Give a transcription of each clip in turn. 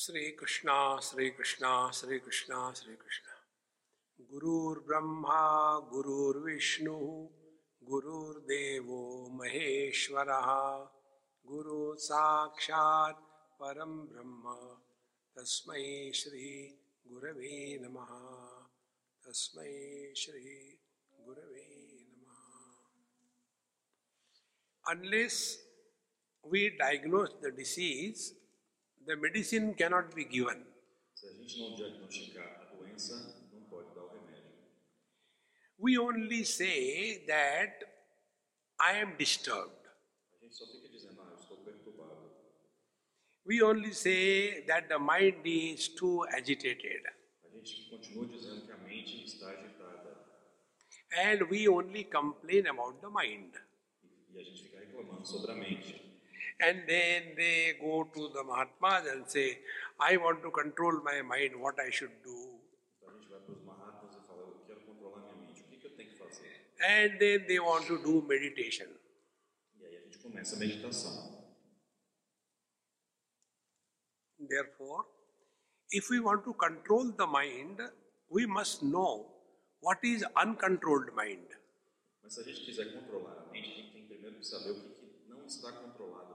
श्री कृष्णा श्री कृष्णा श्री कृष्णा श्री कृष्णा गुरुर्ब्रह्मा, गुरुर्विष्णु, गुरुर्देव महेश्वर। गुरु साक्षात परम ब्रह्म। तस्म श्री गुरव नम। तस्म श्री गुरव नम। Unless we diagnose the disease the medicine cannot be given. Se a gente não diagnosticar a doença, não pode dar o remédio. We only say that I am disturbed. A gente só fica dizendo, ah, eu estou perturbado. We only say that the mind is too agitated. A gente continua dizendo que a mente está agitada. And we only complain about the mind. E, e a gente fica reclamando sobre a mente. And then they go to the Mahatmas and say, I want to control my mind, what I should do. And then they want to do meditation. Therefore, if we want to control the mind, we must know what is uncontrolled mind. Mas se a gente quiser controlar a mente, a gente tem primeiro que saber o que, que não está controlado.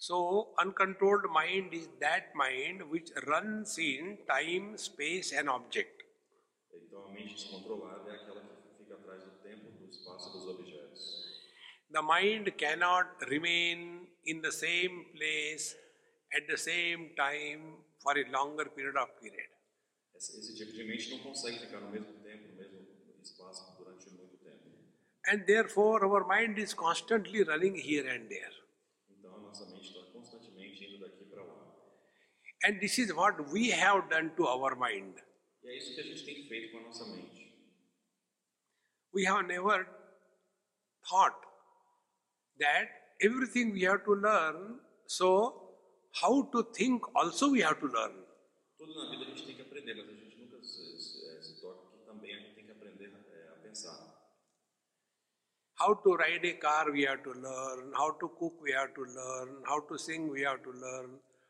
So, uncontrolled mind is that mind which runs in time, space, and object. Então a mente descontrolada é aquela que fica atrás do tempo, do espaço e dos objetos. The mind cannot remain in the same place at the same time for a longer period of period. Esse, esse tipo de mente não consegue ficar no mesmo tempo, no mesmo espaço durante muito tempo. And therefore, our mind is constantly running here and there. Então a nossa mente está constantemente indo daqui para lá. And this is what we have done to our mind. É isso que a gente tem feito com a nossa mente. We have never thought that everything we have to learn, so how to think also we have to learn. Tudo na vida a gente tem que aprender, mas a gente nunca se, se, toca que também a gente tem que aprender a pensar. How to ride a car we have to learn, how to cook we have to learn, how to sing we have to learn,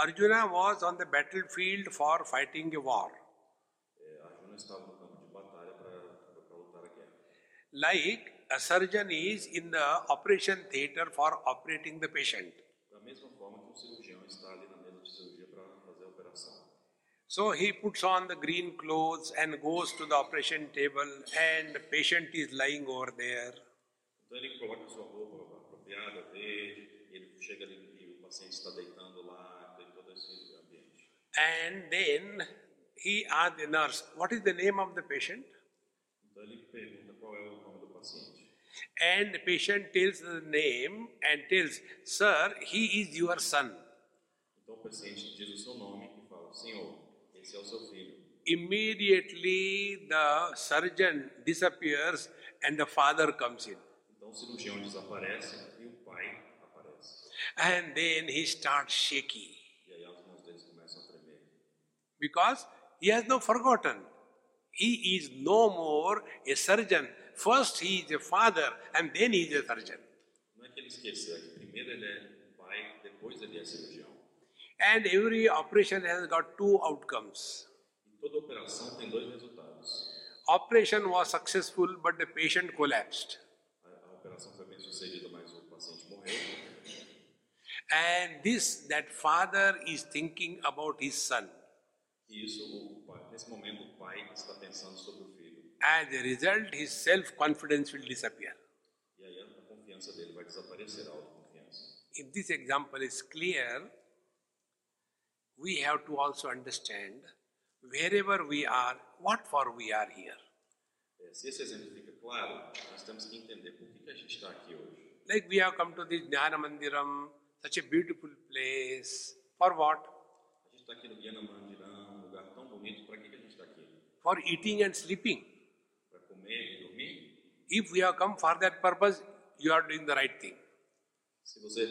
Arjuna was on the battlefield for fighting a war. Like a surgeon is in the operation theater for operating the patient. So he puts on the green clothes and goes to the operation table, and the patient is lying over there. Então ele coloca sua roupa apropriada, verde, ele chega ali e o paciente está deitando lá, tem todo esse ambiente. And then he asks the nurse, What is the name of the patient? Então ele pergunta qual é o nome do paciente. And the patient tells the name and tells, Sir, he is your son. Então o paciente diz o seu nome e fala: Senhor, esse é o seu filho. Immediately the surgeon disappears and the father comes in. Então o cirurgião desaparece e o pai aparece. And then he starts shaking E aí as mãos deles começam a tremer. Because he has not forgotten. He is no more a surgeon. First he is a father and then he is a surgeon. Não é que ele esqueceu, é que primeiro ele é pai, depois ele é cirurgião. And every operation has got two outcomes. Toda operação tem dois resultados. Operation was successful, but the patient collapsed. A, a operação foi bem sucedida, mas o paciente morreu. And this, that father is thinking about his son. E isso, o pai, nesse momento, o pai está pensando sobre o filho. As a result, his self confidence will disappear. E aí a confiança dele vai desaparecer, a autoconfiança. If this example is clear, we have to also understand wherever we are, what for we are here. Se esse exemplo fica claro, nós temos que entender por que, a gente está aqui hoje. Like we have come to this Jnana Mandiram such a beautiful place. For what? A gente está aqui no lugar tão bonito. Para que, que a gente está aqui? For eating and sleeping. Para comer e dormir? If we have come for that purpose, you are doing the right thing. Se você,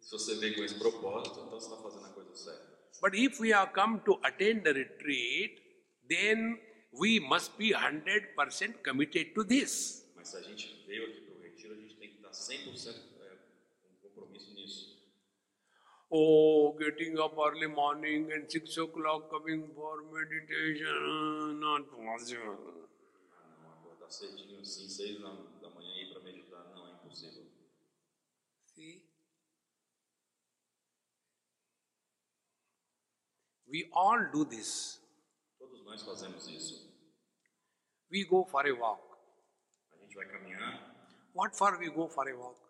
se você vem com esse propósito, então você está fazendo a coisa certa. But if we have come to attend the retreat, then we must be 100% committed to this. Mas se a gente veio aqui para o retiro, a gente tem que estar 100% é, com compromisso nisso. Oh, getting up early morning and 6 o'clock coming for meditation, not possible. Acordar cedinho assim, 6 da, manhã ir para meditar, não, é impossível. See? We all do this. Todos nós fazemos isso. We go for a walk. A gente vai caminhar. What for we go for a walk?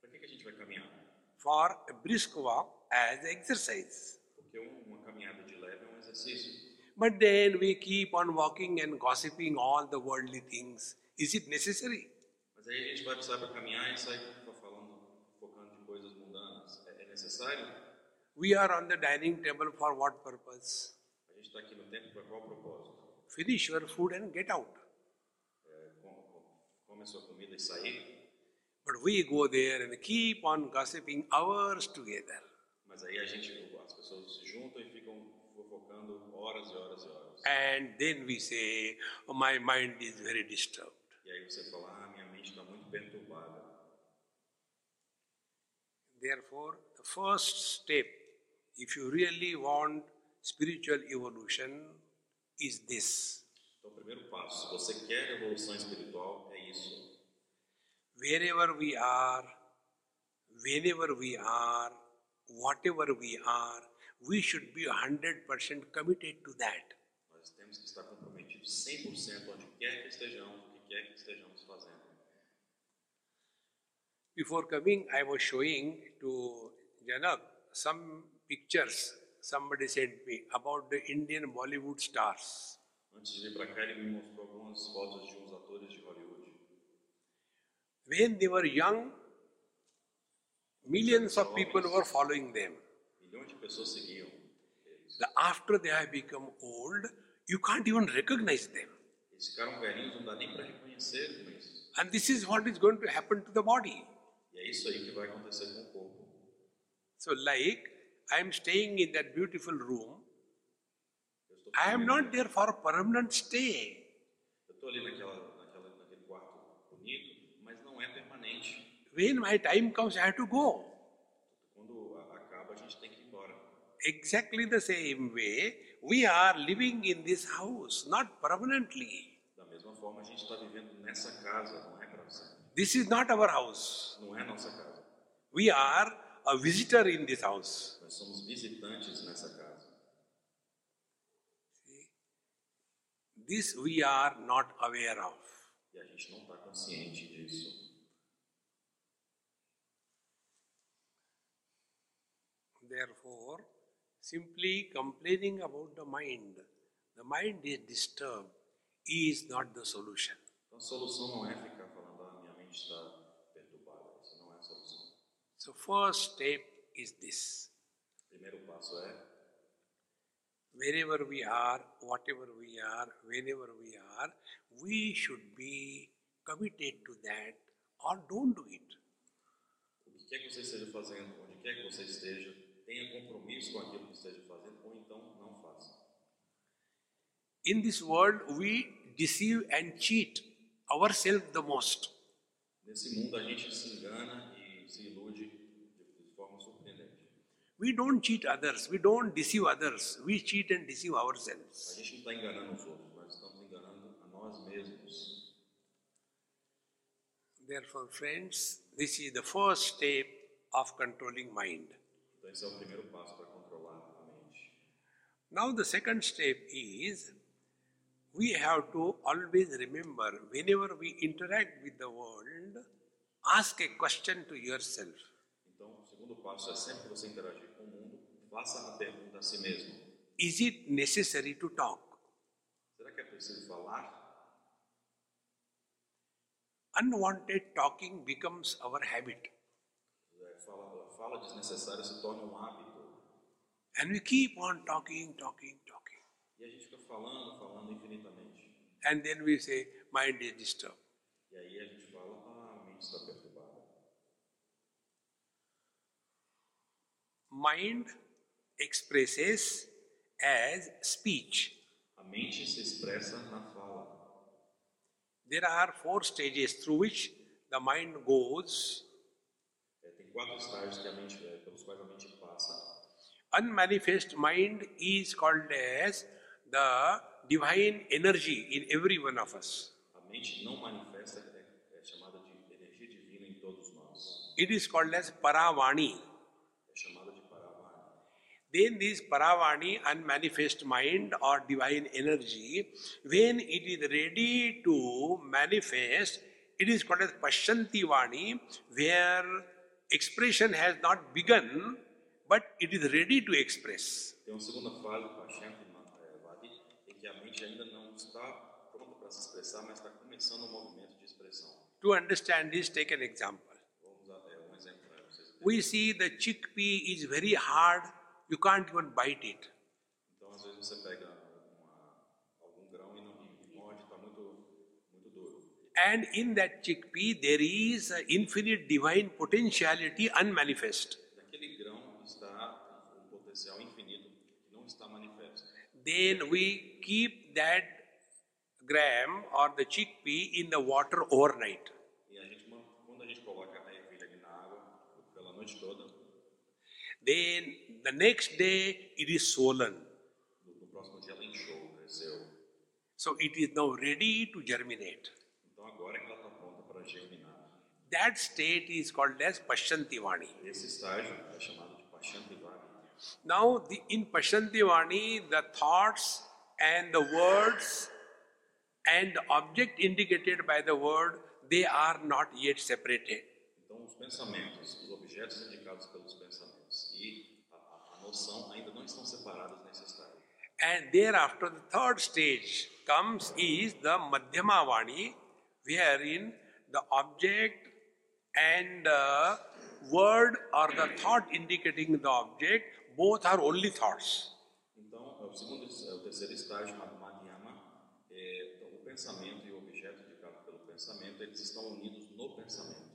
Para que, que a gente vai caminhar? For a brisk walk as exercise. Um- uma caminhada de leve é um. But then we keep on walking and gossiping all the worldly things. Is it necessary? Mas aí a gente vai precisar para caminhar e sair falando, focando em coisas mundanas. É, é necessário? We are on the dining table for what purpose? A gente está aqui no tempo para qual propósito? Finish your food and get out. É, com- com- come sua comida e sair? But we go there and keep on gossiping hours together. Mas aí a gente, as pessoas se juntam e ficam fofocando horas e horas e horas. And then we say, "Oh, My mind is very disturbed. E aí você fala, ah, minha mente está muito perturbada. Therefore, the first step, if you really want spiritual evolution, is this. Então, o primeiro passo, se você quer evolução espiritual, é isso. Wherever we are, whenever we are, whatever we are, we should be 100% committed to that. Nós temos que estar comprometidos 100% onde quer que estejamos, o que quer que estejamos fazendo. Before coming, I was showing to Janak some pictures somebody sent me about the Indian Bollywood stars. Antes de vir para cá, ele me mostrou algumas fotos de uns atores de Hollywood. When they were young, millions of people were following them. Milhões de pessoas seguiam eles. The- After they have become old, you can't even recognize them. Eles ficaram velhinhos, não dá nem para reconhecer mas And this is what is going to happen to the body. É isso aí que vai acontecer com o corpo. So, like I am staying in that beautiful room, I am not there for permanent stay. eu estou ali naquela, naquela, naquele quarto bonito, mas não é permanente. When my time comes, I have to go. Quando acaba, a gente tem que ir embora. Exactly the same way, we are living in this house, not permanently. Da mesma forma, a gente está vivendo nessa casa, não é para sempre. This is not our house. Não é nossa casa. We are a visitor in this house. Nós somos visitantes nessa casa. This we are not aware of. E a gente não está consciente disso. Therefore, simply complaining about the mind, the mind is disturbed, is not the solution. Então a solução não é ficar falando, ah, minha mente está perturbada. Isso não é a solução. So, first step is this. Primeiro passo é, Wherever we are, whatever we are, whenever we are, we should be committed to that or don't do it. o que quer que você esteja fazendo, onde quer que você esteja, tenha compromisso com aquilo que esteja fazendo, ou então não faça. In this world, we deceive and cheat ourselves the most. Nesse mundo a gente se engana e se ilude de, forma surpreendente. We don't cheat others, we don't deceive others, we cheat and deceive A ourselves. gente não está enganando os outros, nós estamos enganando a nós mesmos. Therefore, friends, this is the first step of controlling mind. Então esse é o primeiro passo para controlar a mente. Now, the second step is we have to always remember whenever we interact with the world, ask a question to yourself Então o segundo passo é sempre que você interagir com o mundo, faça a pergunta a si mesmo. Is it necessary to talk? Será que é preciso falar? Unwanted talking becomes our habit. É, fala- fala desnecessária se torna um hábito. And we keep on talking, talking, talking. E a gente fica falando, falando infinitamente. And then we say, mind is disturbed. E aí a gente fala, ah, a mente está perturbada. Mind expresses as speech. A mente se expressa na fala. There are four stages through which the mind goes quatro estágios que a mente, eh, pelos quais a mente passa. unmanifest mind is called as the divine energy in every one of us. A mente não manifesta é, é chamada de energia divina em todos nós. It is called as Paravani. É chamada de Paravani. Then this Paravani, unmanifest mind or divine energy, when it is ready to manifest, it is called as Pashyanti Vani, where expression has not begun, but it is ready to express. Tem uma segunda fase, Pachyanta é, Vadi, em que a mente ainda não está pronta para se expressar, mas está começando o movimento de expressão. To understand this, take an example. Vamos dar é, um exemplo para vocês. We see the chickpea is very hard, you can't even bite it. Então, às vezes você pega uma, algum grão e, não, e morde, está muito, muito duro. And in that chickpea, there is infinite divine potentiality unmanifest. Naquele grão está um potencial infinito que não está manifesto. Then we keep that gram or the chickpea in the water overnight. E a gente, quando a gente coloca a ervilha ali na água pela noite toda, Then the next day it is swollen. no, no próximo dia ela inchou, cresceu. So it is now ready to germinate. Então agora é que ela está pronta para germinar. That state is called as Pashyantivani. Esse estágio é chamado de Pachantivani. Now, the, in Pashyantivani, the thoughts and the words and the object indicated by the word, they are not yet separated. Então, os pensamentos, os objetos indicados pelos pensamentos e a, a, a noção ainda não estão separados nesse estágio. And thereafter, the third stage comes is the Madhyamavani, wherein the object and the word or the thought indicating the object, both are only thoughts. Então, o segundo, o terceiro estágio, Madhyama, é, eh, então, o pensamento e o objeto indicado pelo pensamento, eles estão unidos no pensamento.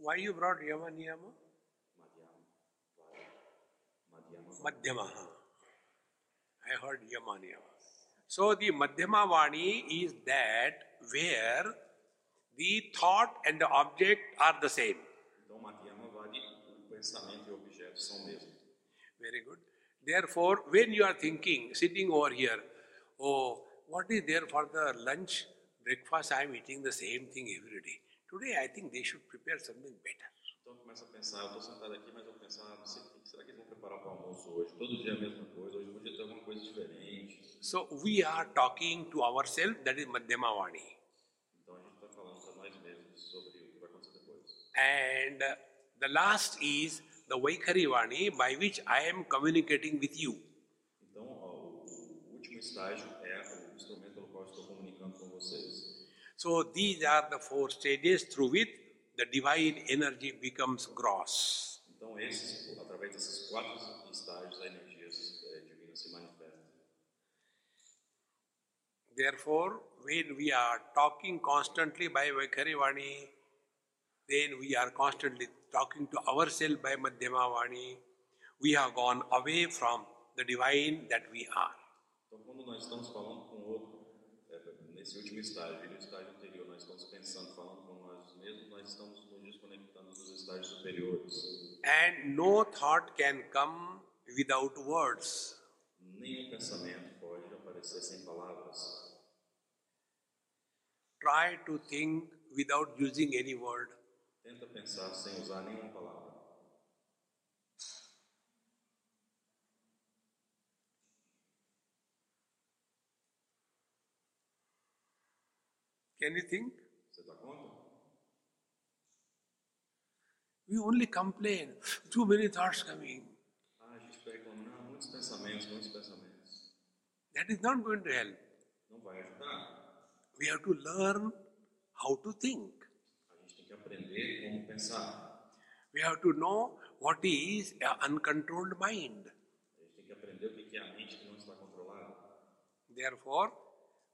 Why you brought Yama Niyama? Madhyama, Madhyama. I heard Yama Niyama. So the Madhyama Vani is that where the thought and the object are the same. Então, Madhyama o pensamento e o objeto são o. Very good. Therefore, when you are thinking, sitting over here, oh, what is there for the lunch, breakfast? I am eating the same thing every day. Today, I think they should prepare something better. Então, começa a pensar, eu estou sentado aqui, mas eu pensar, não sei, o que será que eles vão preparar para o almoço hoje? Todo dia é a mesma coisa, hoje podia ter alguma coisa diferente. So, we are talking to ourselves, that is Madhyama Vani. Então, a gente está falando para nós mesmos sobre o que vai acontecer depois. And the last is the Vaikhari Vani, by which I am communicating with you. Então, o, último estágio é o instrumento pelo qual estou comunicando com vocês. So, these are the four stages through which the divine energy becomes gross. Então, esses, através desses quatro estágios, a energia eh, divina se manifesta. Therefore, when we are talking constantly by Vaikhari Vani, then we are constantly talking to ourselves by Madhyama Vani. We have gone away from the divine that we are. Então, quando nós estamos falando com o outro, nesse último estágio no estágio anterior, nós estamos pensando, falando com nós mesmos, nós estamos nos desconectando dos estágios superiores. And no thought can come without words. Nenhum pensamento pode aparecer sem palavras. Try to think without using any word. Tenta pensar sem usar nenhuma palavra. Can you think? Você dá conta? We only complain. Too many thoughts coming. Ah, a gente reclamando, ah, muitos pensamentos, muitos pensamentos. That is not going to help. Não vai ajudar. We have to learn how to think. Aprender como pensar. We have to know what is an uncontrolled mind. A gente tem que aprender o que que é a mente que não está controlada. Therefore,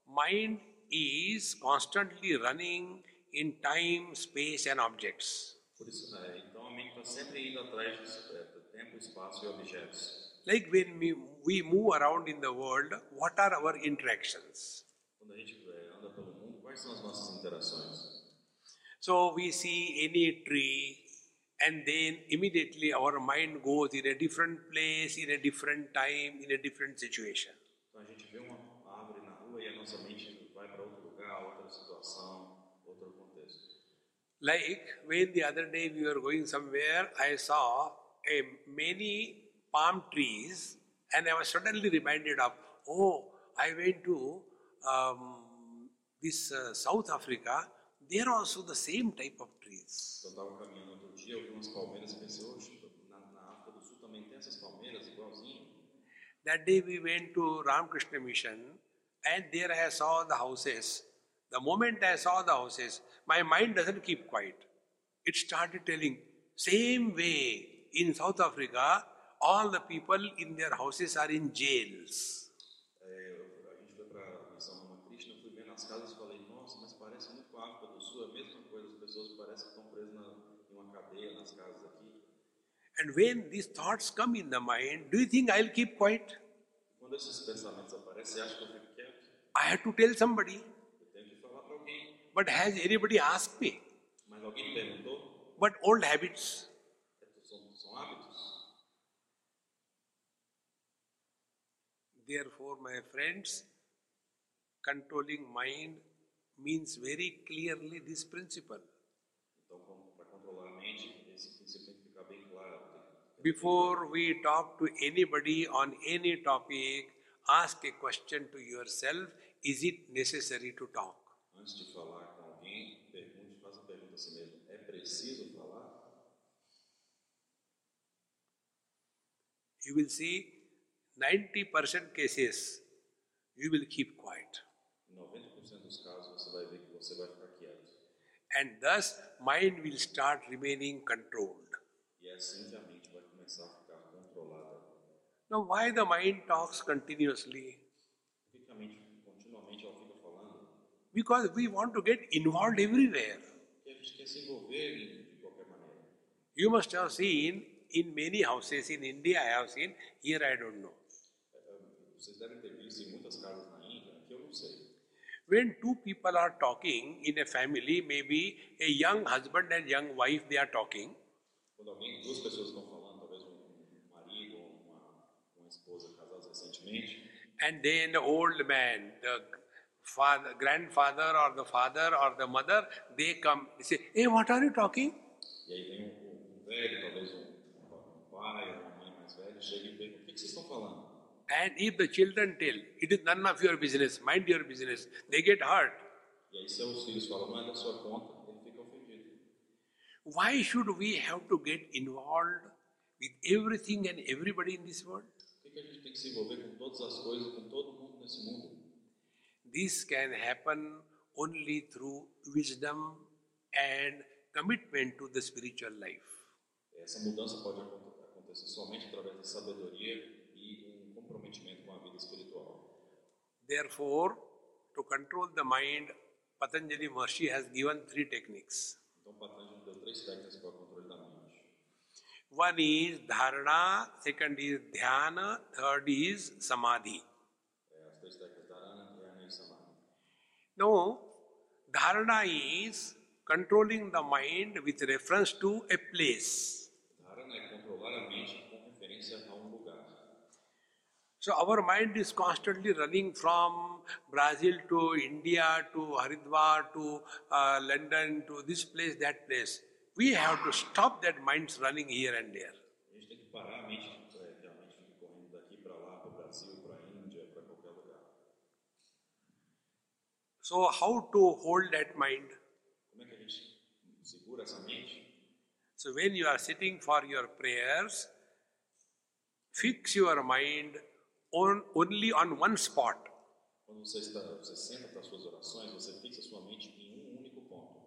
mind is constantly running in time, space, and objects. Por isso, é, então a mente está sempre indo atrás de é, eh, do tempo, espaço e objetos. Like when we, we move around in the world, what are our interactions? Quando a gente eh, anda pelo mundo, quais são as nossas interações? So we see any tree, and then immediately our mind goes in a different place, in a different time, in a different situation. Então a gente vê uma árvore na rua e a nossa mente vai para outro lugar, outra situação, outro contexto. Like when the other day we were going somewhere, I saw a many palm trees, and I was suddenly reminded of, oh, I went to um, this uh, South Africa. There are also the same type of trees. Eu estava caminhando outro dia, eu vi umas palmeiras pensei, oxe, na, na África do Sul também tem essas palmeiras igualzinho. That day we went to Ramakrishna Mission, and there I saw the houses. The moment I saw the houses, my mind doesn't keep quiet. It started telling, same way in South Africa, all the people in their houses are in jails. É, eu- a gente foi para a missão Ramakrishna, eu fui vendo as casas e falei, nossa, mas parece muito com a África do Sul, é a mesma coisa, as pessoas parecem que estão presas na, em uma cadeia nas casas aqui. And when these thoughts come in the mind, do you think I'll keep quiet? Quando esses pensamentos aparecem, você que eu fico quieto? I had to tell somebody. Eu tenho que falar para alguém. But has anybody asked me? Mas alguém perguntou? But old habits. São, são hábitos. Therefore, my friends, controlling mind means very clearly this principle. Então, controlar a mente, esse princípio tem que ficar bem claro. Before we talk to anybody on any topic, ask a question to yourself Is it necessary to talk? Antes de falar com alguém, pergunte, faça a pergunta a si mesmo: é preciso falar? You will see 90% cases, you will keep quiet. 90% dos casos, você vai ver que você vai ficar quieto. And thus, mind will start remaining controlled. E é assim que Now, why the mind talks continuously? Por que que a mente continuamente ela fica falando? Because we want to get involved everywhere. Porque a gente quer se envolver em- de qualquer maneira. You must have seen in many houses in India, I have seen, here I don't know. Vocês devem ter visto em muitas casas na Índia, que eu não sei. When two people are talking in a family, maybe a young husband and young wife, they are talking, Quando alguém, duas pessoas estão falando, talvez um, um marido ou uma, uma esposa casados recentemente, and then the old man, the father, grandfather or the father or the mother, they come, they say, Hey, what are you talking? aí vem um velho, talvez um, um pai ou uma mãe mais velha, chega pergunta: o que, que vocês estão falando? And if the children tell, it is none of your business, mind your business, they get hurt. Aí, se os filhos falam, não é da sua conta, ele fica ofendido. Why should we have to get involved with everything and everybody in this world? Que, a gente tem que se envolver com todas as coisas, com todo mundo nesse mundo? This can happen only through wisdom and commitment to the spiritual life. Essa mudança pode acontecer somente através da sabedoria e um comprometimento com a vida espiritual. Therefore, to control the mind, Patanjali Maharishi has given three techniques. Então, Patanjali deu três técnicas para o controle da mente. One is dharana, second is dhyana, third is samadhi. No, dharana is controlling the mind with reference to a place. So our mind is constantly running from Brazil to India to Haridwar to uh, London to this place, that place. We have to stop that mind's running here and there. A gente tem que parar a mente, é, que a mente fique correndo daqui para lá, para o Brasil, para a Índia, para qualquer lugar. So how to hold that mind? Como é que a gente segura essa mente? So when you are sitting for your prayers, fix your mind on, only on one spot. Quando você, está, você senta para suas orações, você fixa sua mente em um único ponto.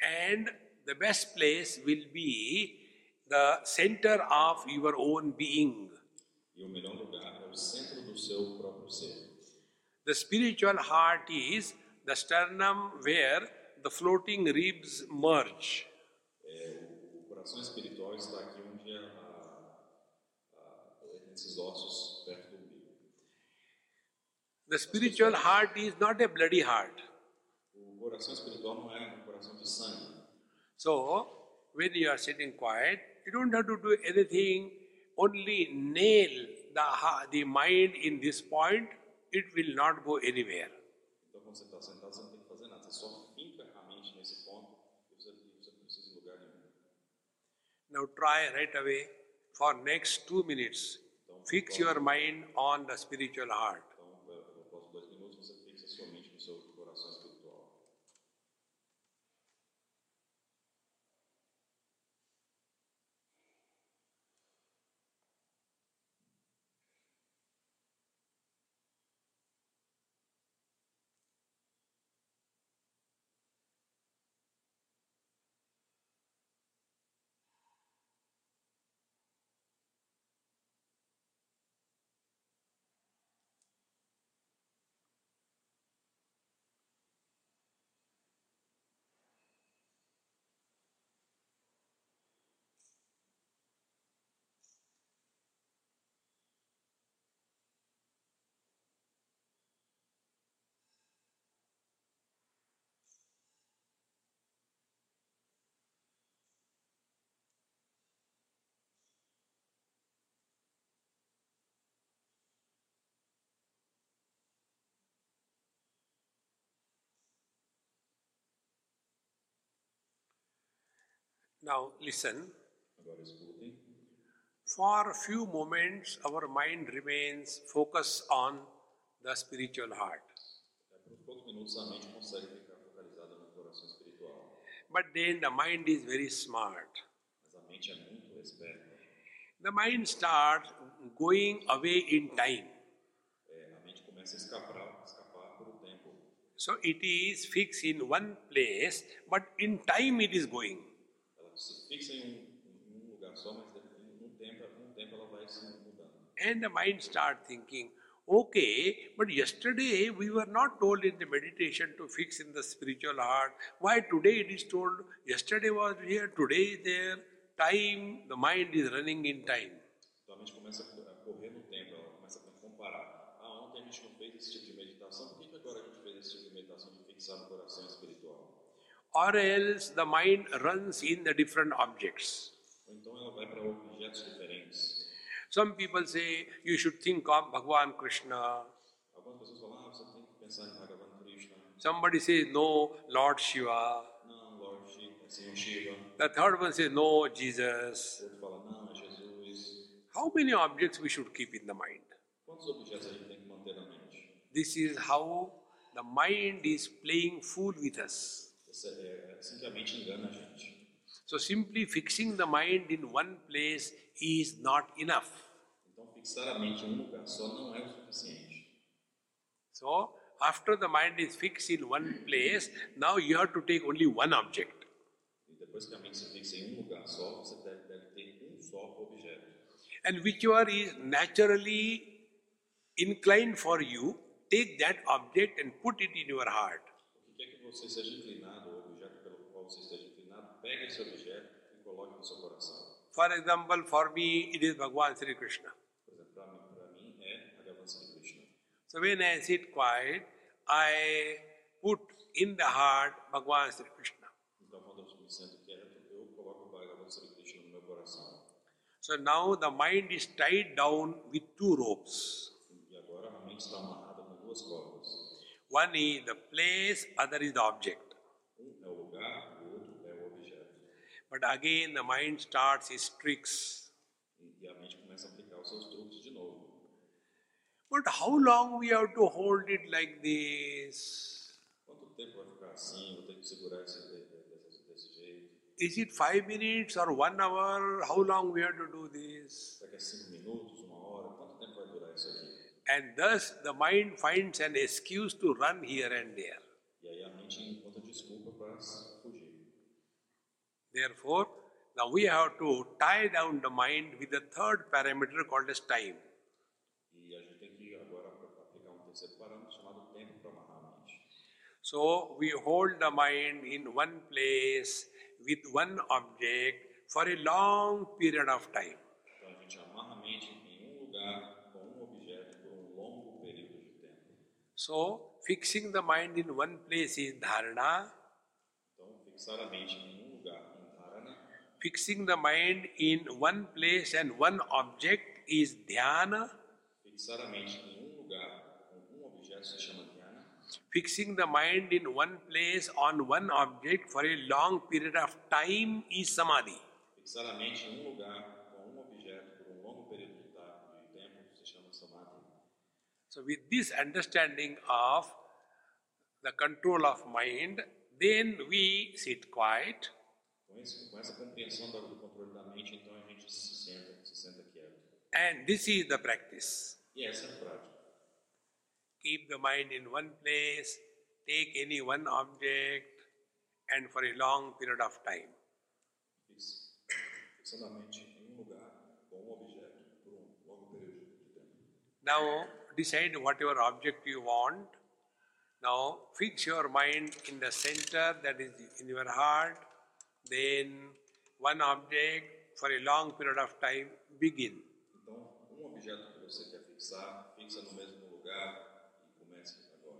And the best place will be the center of your own being. E o melhor lugar é o centro do seu próprio ser. The spiritual heart is the sternum where the floating ribs merge. É, o, o coração espiritual está aqui onde a, a, a, ossos perto do umbigo. The spiritual heart is not a bloody heart. O coração espiritual não é um coração de sangue. So, when you are sitting quiet, you don't have to do anything, only nail the, the mind in this point, it will not go anywhere. Now try right away for next two minutes. Fix your mind on the spiritual heart. Então, eh, após dois minutos, você fixa sua mente no seu coração espiritual. Now listen. For a few moments, our mind remains focused on the spiritual heart. É, por poucos minutos, a mente consegue ficar focalizada no coração espiritual. But then the mind is very smart. Mas a mente é muito esperta. The mind starts going away in time. É, a mente começa a escapar, escapar por tempo. So it is fixed in one place, but in time it is going. Se fixa em um, um lugar só, mas um tempo, um tempo ela vai se mudando. And the mind starts thinking, okay, but yesterday we were not told in the meditation to fix in the spiritual heart. Why today it is told? Yesterday was here, today is there. Time, the mind is running in time. Então a mente começa a correr no tempo, ela começa a comparar. Ah, ontem a gente não fez esse tipo de meditação, por que agora a gente fez esse tipo de meditação de fixar no coração espiritual? Or else the mind runs in the different objects. Some people say you should think of Bhagavan Krishna. Somebody says no, Lord Shiva. The third one says no, Jesus. How many objects we should keep in the mind? This is how the mind is playing fool with us. Essa é, é assim que a mente engana a gente. So simply fixing the mind in one place is not enough. Então, fixar a mente em um lugar só não é o suficiente. So after the mind is fixed in one place, now you have to take only one object. E depois que a mente se fixa em um lugar só, você deve, deve ter um só objeto. And whichever is naturally inclined for you, take that object and put it in your heart. O que você seja inclinado, o objeto pelo qual você esteja inclinado, pegue esse objeto e coloque no seu coração. For example, for me, it is Bhagavan Sri Krishna. Por exemplo, para mim, é Bhagavan Sri Krishna. So when I sit quiet, I put in the heart Bhagavan Sri Krishna. Então, quando eu me sento quieto, eu coloco Bhagavan Sri Krishna no meu coração. So now the mind is tied down with two ropes. E agora a mente está amarrada com duas cordas. One is the place, other is the object. But again the mind starts its tricks. But how long we have to hold it like this? Is it five minutes or one hour? How long we have to do this? Cinco minutos, uma hora? Quanto tempo vai durar isso aqui? And thus the mind finds an excuse to run here and there. Aí a mente encontra desculpa para fugir. Therefore, Now we have to tie down the mind with the third parameter called as time. A gente tem que agora aplicar terceiro parâmetro chamado tempo para amarrar a mente. So we hold the mind in one place with one object for a long period of time. Então a gente amarra a mente em um lugar com um objeto por um longo período de tempo. So fixing the mind in one place is dharana. Então fixar a mente em um lugar dharana, Fixing the mind in one place and one object is dhyana. fixar a mente em um lugar objeto se chama dhyana. Fixing the mind in one place on one object for a long period of time is samadhi. Fixar a mente em um lugar com um objeto por um longo período de ta- de tempo se chama samadhi. So, with this understanding of the control of mind, then we sit quiet Com, esse, com essa compreensão do, controle da mente, então a gente se senta, se senta quieto. and this is the practice. E essa é a prática. Keep the mind in one place, take any one object, and for a long period of time. Fixando a mente em um lugar com um objeto por um longo período de tempo. Now decide whatever object you want. Now fix your mind in the center that is in your heart. Then one object for a long period of time. Begin. Então, um objeto que você quer fixar, fixa no mesmo lugar e comece agora.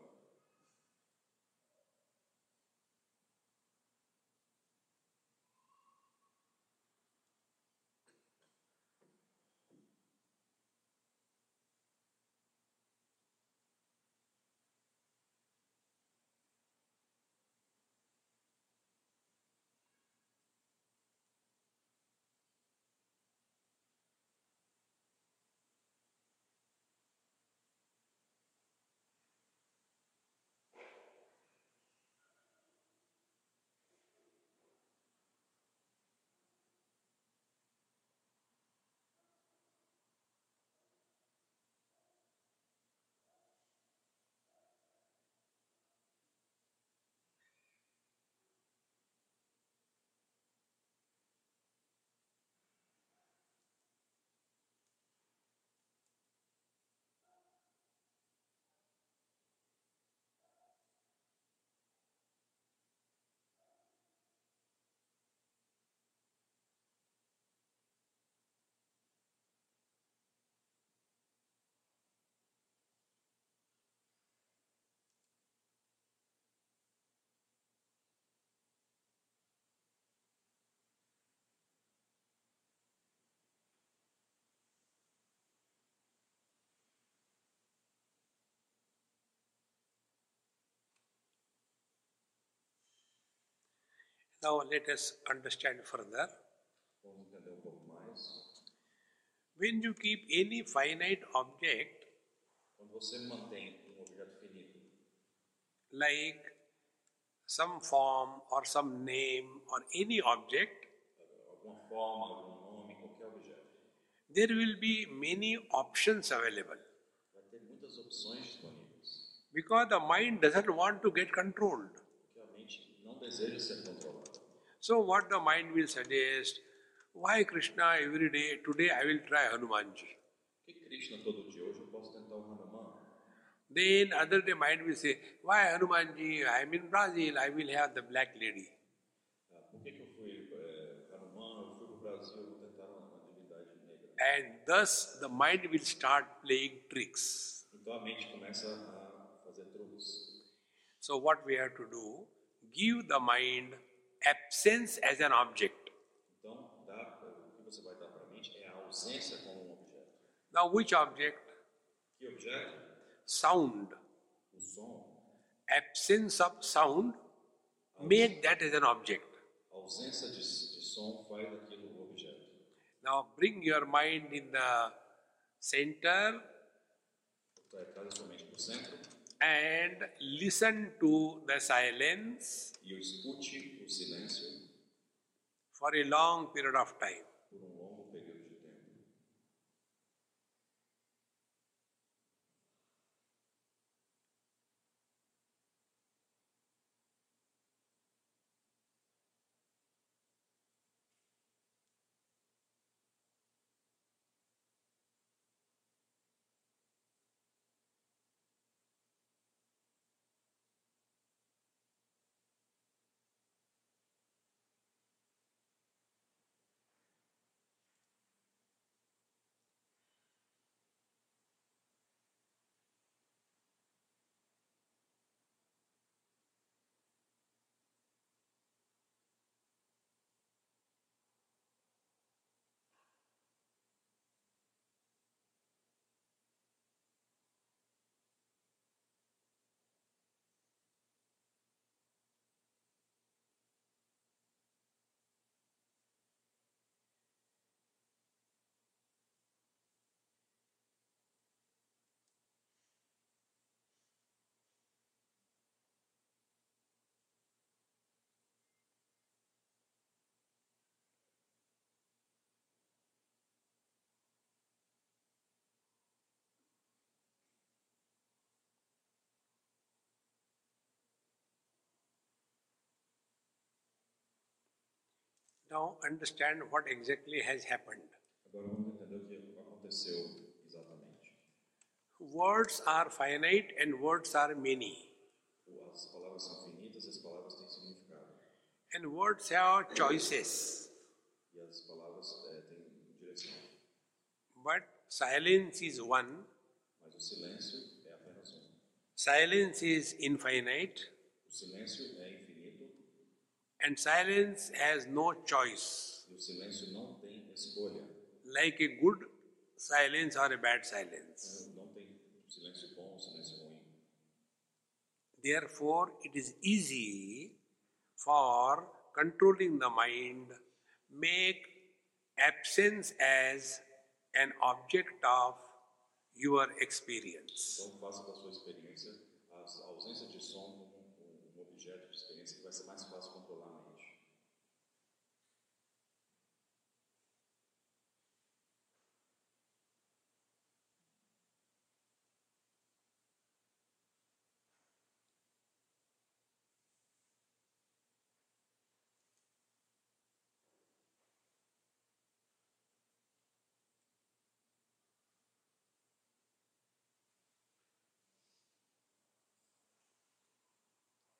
Now let us understand further. When you keep any finite object like some form or some name or any object, there will be many options available because the mind doesn't want to get controlled. So, what the mind will suggest, why Krishna every day, today I will try Hanumanji. Por que Krishna todo dia hoje eu posso tentar o Hanuman? Then other day mind will say, why Hanumanji, I am in Brazil, I will have the black lady. Ah, por que, que eu fui é, Hanuman? Eu fui para o Brasil, vou tentar uma, uma divindade negra. And thus the mind will start playing tricks. Então a mente começa a fazer truques. So what we have to do, give the mind absence as an object. Então, dá, o que você vai dar para a mente é a ausência como um objeto. Now which object? Que objeto? Sound. O som. Absence of sound, make that as an object. A ausência de, de som faz daquilo um objeto. Now bring your mind in the center traz sua mente para o centro and listen to the silence eu escute o silêncio for a long period of time. Now understand what exactly has happened. Words are finite and words are many. And words have choices. But silence is one, silence is infinite, and silence has no choice, o silêncio não tem escolha. like a good silence or a bad silence. Não tem silêncio bom silêncio ruim. Therefore, it is easy for controlling the mind, make absence as an object of your experience. Então faça da sua experiência a ausência de som como um, um objeto de experiência que vai ser mais fácil controlar a mente.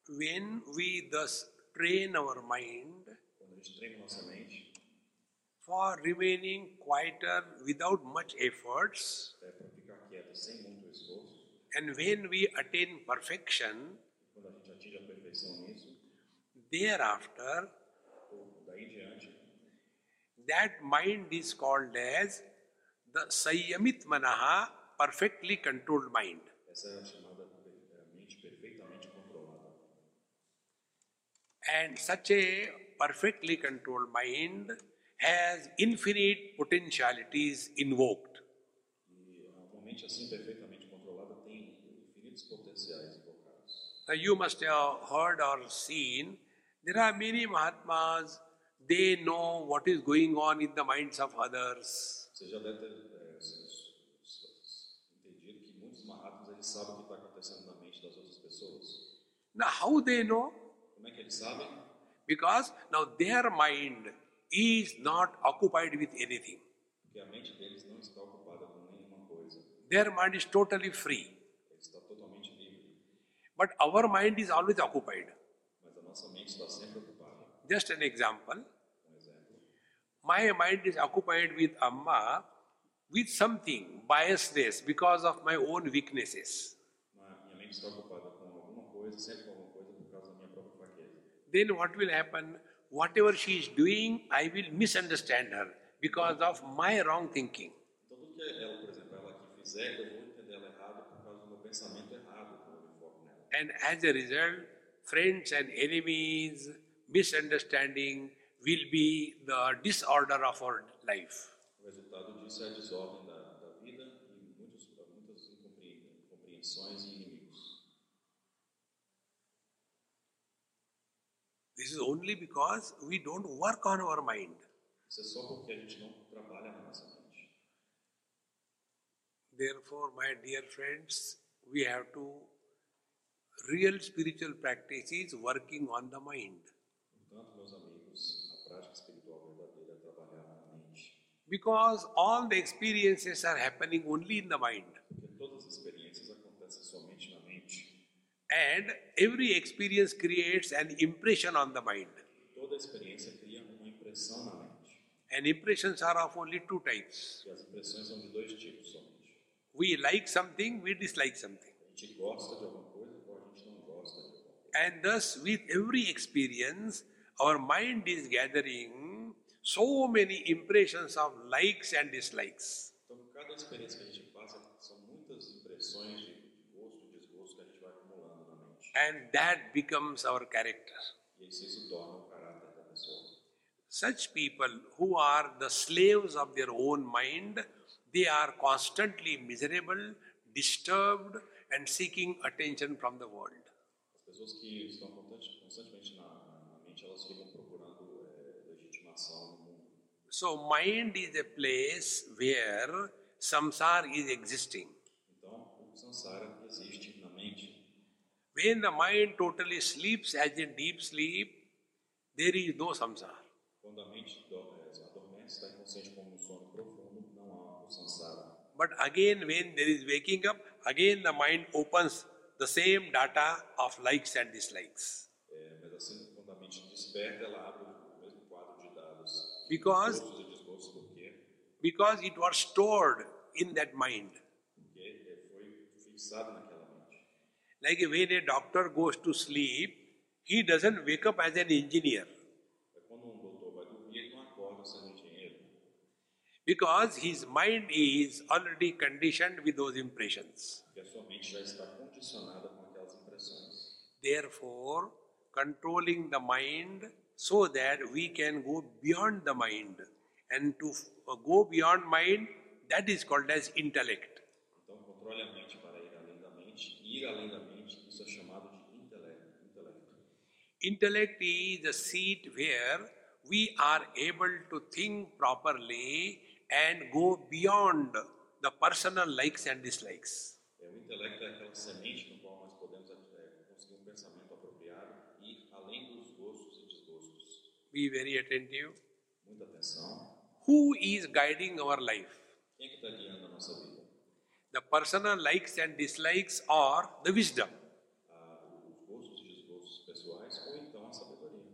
When we thus train our mind for remaining quieter without much efforts, and when we attain perfection, thereafter that mind is called as the Samyamit Manaha, perfectly controlled mind. essa é a chamada é, mente perfeitamente controlada. And such a perfectly controlled mind has infinite potentialities invoked. Now you must have heard or seen there are many Mahatmas, they know what is going on in the minds of others. Now, how they know? Como é que eles sabem? Because now their mind is not occupied with anything. Porque a mente deles não está ocupada com nenhuma coisa. Their mind is totally free. Ele está totalmente livre. But our mind is always occupied. Mas a nossa mente está sempre ocupada. Just an example. Um. My mind is occupied with Amma with something, biasness, because of my own weaknesses. Then what will happen? Whatever she is doing, I will misunderstand her because of my wrong thinking. Então tudo que ela, por exemplo, ela aqui fizer, eu vou entender ela errado por causa do meu pensamento errado quando eu foco nela. And as a result, friends and enemies, misunderstanding will be the disorder of our life. O resultado disso é a desordem da, da vida e muitos, muitas incompreensões e inimigos. This is only because we don't work on our mind. Isso é só porque a gente não trabalha na nossa mente. Therefore, my dear friends, we have to real spiritual practice is working on the mind. Portanto, meus amigos, a prática espiritual verdadeira é trabalhar na mente. Because all the experiences are happening only in the mind. Porque todas as experiências acontecem somente na mente. And every experience creates an impression on the mind. Toda experiência cria uma impressão na mente. And impressions are of only two types. E as impressões são de dois tipos somente. We like something, we dislike something. A gente gosta de alguma coisa ou a gente não gosta de alguma coisa. And thus, with every experience, our mind is gathering so many impressions of likes and dislikes. Então, cada experiência que a gente passa são muitas impressões de gosto e desgosto que a gente vai acumulando na mente. And that becomes our character. Isso se torna o caráter da pessoa. Such people who are the slaves of their own mind, they are constantly miserable, disturbed, and seeking attention from the world. As pessoas que estão constantemente na, na- na mente, elas ficam procurando legitimação no mundo. So, mind is a place where samsara is existing. Então, o samsara existe. When the mind totally sleeps, as in deep sleep, there is no samsara. Quando a mente adormece, está inconsciente como um sono profundo, não há o samsara. But again, when there is waking up, again the mind opens the same data of likes and dislikes. É, mas assim, quando a mente desperta, ela abre o mesmo quadro de dados. Because- Gostos desgostos, por? Because it was stored in that mind. Porque foi fixado naquela mente. Like when a doctor goes to sleep, he doesn't wake up as an engineer because his mind is already conditioned with those impressions. Therefore, controlling the mind so that we can go beyond the mind. And to uh, go beyond mind, that is called as intellect. Então, controle a mente para ir além da mente. Ir além da mente, isso é chamado de intelecto. intelecto. Intellect is the seat where we are able to think properly and go beyond the personal likes and dislikes. É, o intelecto é aquela semente no qual nós podemos conseguir um pensamento apropriado e além dos gostos e desgostos. Be very attentive. Muita atenção. Who is guiding our life? Quem é que está guiando a nossa vida? The personal likes and dislikes or the wisdom? Ah, os gostos e desgostos pessoais ou então a sabedoria?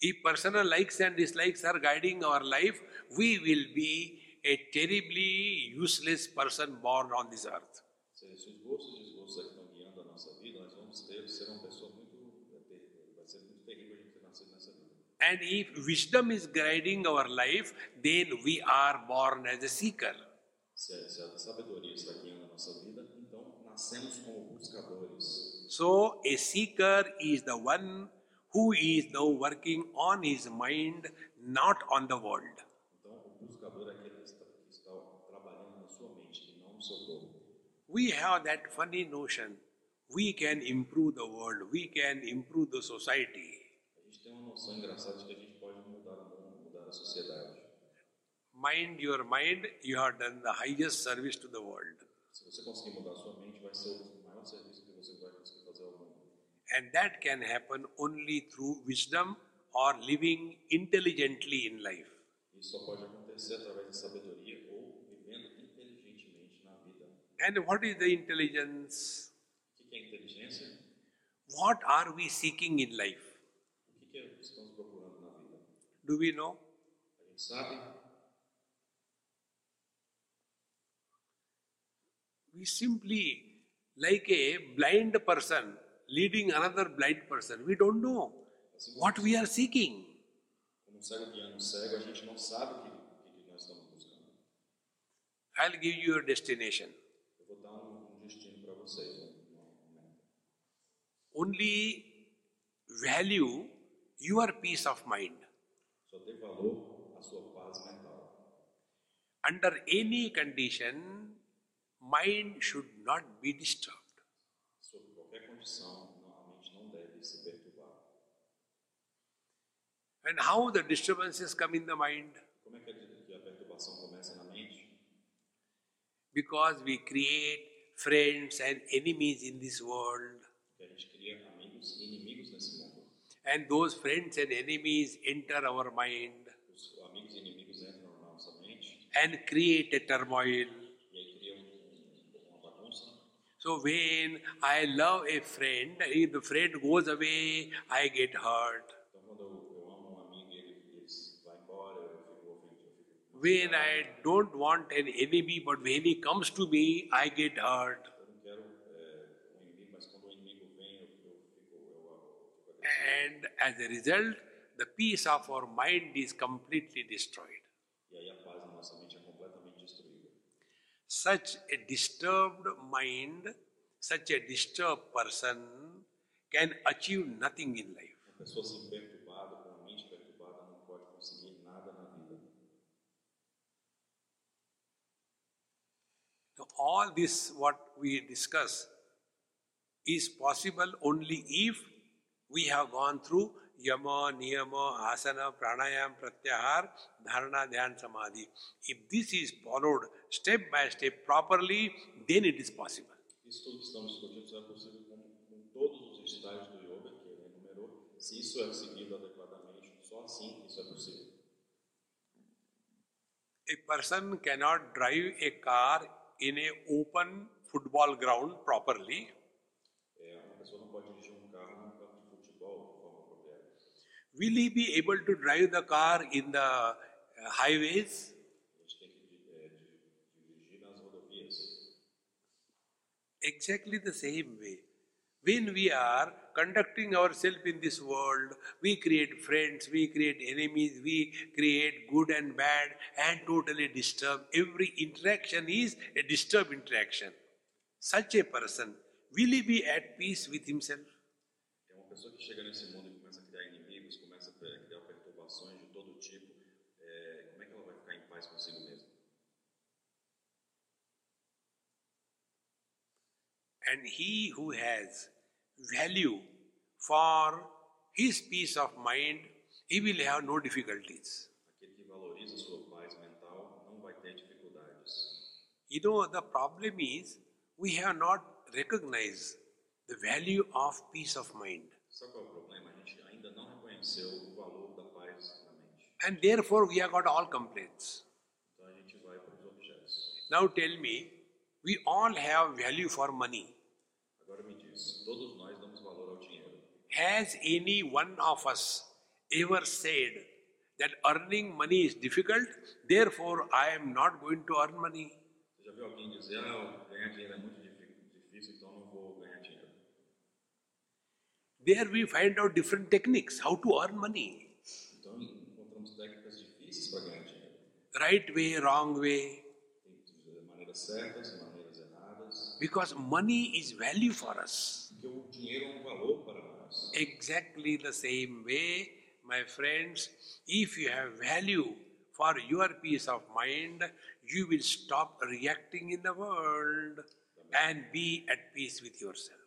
If personal likes and dislikes are guiding our life, we will be a terribly useless person born on this earth. Se, se os gostos desgostos é que estão guiando a nossa vida, nós vamos ter, ser uma pessoa muito. é, ter- Vai ser muito terrível a gente ter nascido nessa vida. And if wisdom is guiding our life, then we are born as a seeker. Se, se a sabedoria está guiando a nossa vida, então nascemos como buscadores. So, a seeker is the one who is now working on his mind, not on the world. We have that funny notion we can improve the world, we can improve the society. Mind your mind, you have done the highest service to the world. Se você conseguir mudar a sua mente, vai ser o maior serviço que você vai conseguir fazer ao mundo. And that can happen only through wisdom or living intelligently in life. Isso só pode acontecer através da sabedoria ou vivendo inteligentemente na vida. And what is the intelligence? O que é inteligência? What are we seeking in life? O que é que estamos procurando na vida? Do we know? A gente sabe, We simply, like a blind person leading another blind person, we don't know what we are seeking. I'll give you a destination. Only value your peace of mind. Under any condition, mind should not be disturbed. Não- a mente não deve. And how the disturbances come in the mind? Como é que a, perturbação começa na mente? Because we create friends and enemies in this world. Que a gente cria amigos e inimigos nesse mundo. And those friends and enemies enter our mind Os amigos e inimigos entram na nossa mente and create a turmoil. e aí criam um, uma bagunça. So when I love a friend, if the friend goes away, I get hurt. When I don't want an enemy, but when he comes to me, I get hurt. And as a result, the peace of our mind is completely destroyed. E aí a paz na nossa mente é completamente destruída. Such a disturbed mind, such a disturbed person can achieve nothing in life. Uma pessoa assim perturbada, com a mente perturbada, não pode conseguir nada na vida. So all this, what we discuss, is possible only if we have gone through yama, niyama, asana, pranayam, pratyahar, dharana, dhyan, samadhi. If this is followed step by step properly, then it is possible. Isso tudo que estamos discutindo só é possível com, com todos os estágios do yoga que ele enumerou. Se isso é seguido adequadamente, falar sim, isso é possível. A person cannot drive a car in a open football ground properly É, uma pessoa não pode dirigir um carro num campo de futebol de forma apropriada. Will he be able to drive the car in the uh, highways? Exactly the same way. When we are conducting ourselves in this world, we create friends, we create enemies, we create good and bad, and totally disturb. Every interaction is a disturbed interaction. Such a person, will he be at peace with himself? É uma pessoa que chega nesse mundo e começa a criar inimigos, começa a criar perturbações de todo tipo. é, como é que ela vai ficar em paz consigo mesma? And he who has value for his peace of mind, he will have no difficulties. Aquele que valoriza a sua paz mental não vai ter dificuldades. You know, the problem is we have not recognized the value of peace of mind. Sabe qual é o problema? A gente ainda não reconheceu o valor da paz na mente. And therefore, we have got all complaints. Então a gente vai para os objetos. Now, tell me, we all have value for money. Agora me diz, todos nós damos valor ao dinheiro. Has any one of us ever said that earning money is difficult, therefore, I am not going to earn money? Você já viu alguém dizer, ah, ganhar dinheiro é muito difícil, então não vou ganhar dinheiro? There we find out different techniques how to earn money. Então encontramos técnicas difíceis para ganhar dinheiro. Right way, wrong way. Maneiras certas maneiras. Because money is value for us. Exactly the same way, my friends, if you have value for your peace of mind, you will stop reacting in the world and be at peace with yourself.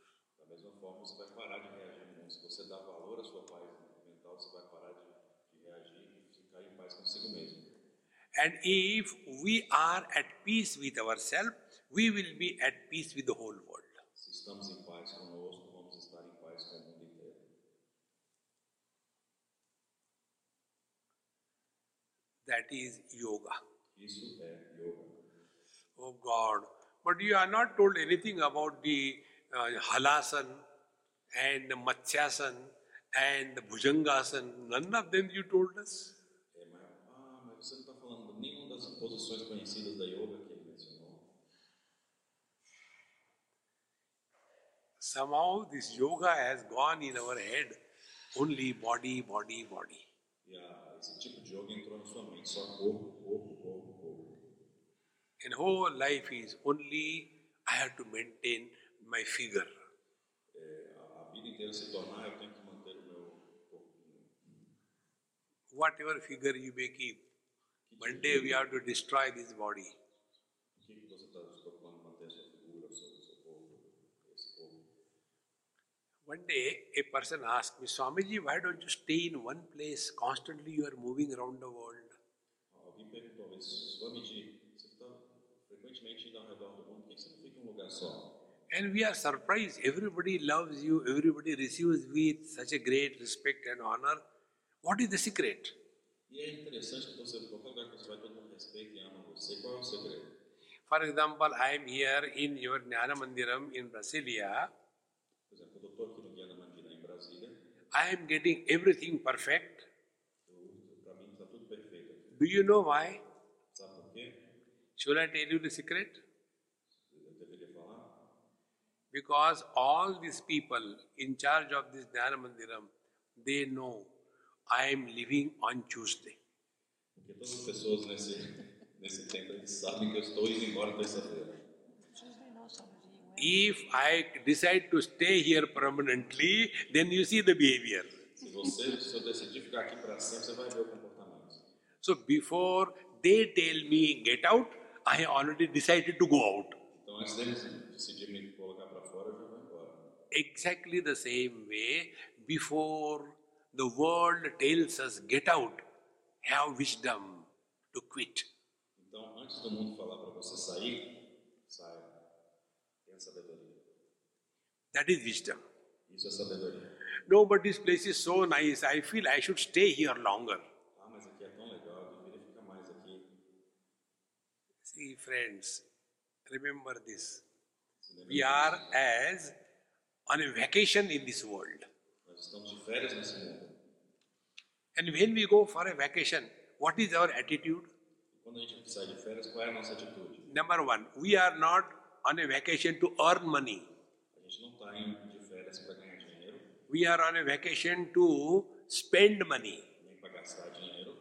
And if we are at peace with ourselves, we will be at peace with the whole world. Estamos em paz conosco, vamos estar em paz com o mundo inteiro. That is yoga. Isso é yoga. Oh God. But you are not told anything about the uh, halasan and the matsyasan and the bhujangasan. None of them you told us. É, mas, ah, mas você não está falando nenhuma das posições conhecidas da yoga que ele mencionou. Somehow this yoga has gone in our head. Only body, body, body. Yeah, esse tipo de yoga entrou na sua mente, só corpo, corpo, corpo, corpo. And whole life is only I have to maintain my figure. É, a, a vida inteira se tornar, eu tenho que manter o meu corpinho. Whatever figure you may keep, one day we have to destroy this body. O que, que você está se preocupando em manter a sua figura, o seu, o seu corpo, esse corpo? One day, a person asked me, Swamiji, why don't you stay in one place? Constantly you are moving around the world. Alguém perguntou uma Swamiji, você está frequentemente indo ao redor do mundo, por que você não fica em um lugar só? And we are surprised. Everybody loves you, everybody receives with such a great respect and honor. What is the secret? E é interessante que você, qualquer lugar que você vai, todo mundo respeita e ama você. Qual é o segredo? For example, I am here in your Jnana Mandiram in Brasilia. Por exemplo, eu estou aqui no Guiana Mandira, em Brasília, I am getting everything perfect. Do you know why? Should I tell you the secret? Because all these people in charge of this Jnana Mandiram, they know I am living on Tuesday. Todas as pessoas nesse, nesse tempo eles sabem que eu estou indo embora terça-feira. If I decide to stay here permanently, then you see the behavior. Se você, se eu decidir ficar aqui para sempre, você vai ver o comportamento. So before they tell me get out, I already decided to go out. Então, antes deles decidir me colocar para fora, eu já vou embora. Exactly the same way, before the world tells us get out, have wisdom to quit. Então, antes do mundo falar para você sair, sabedoria. That is wisdom. Isso é sabedoria. No, but this place is so nice. I feel I should stay here longer. Ah, mas aqui é tão legal, eu queria ficar mais aqui. See, friends, remember this. We are as on a vacation in this world. Nós estamos de férias nesse mundo. And when we go for a vacation, what is our attitude? Quando a gente sai de férias, qual é a nossa atitude? Number one, we are not on a vacation to earn money. A gente não está indo de férias para ganhar dinheiro, We are on a vacation to spend money. nem para gastar dinheiro.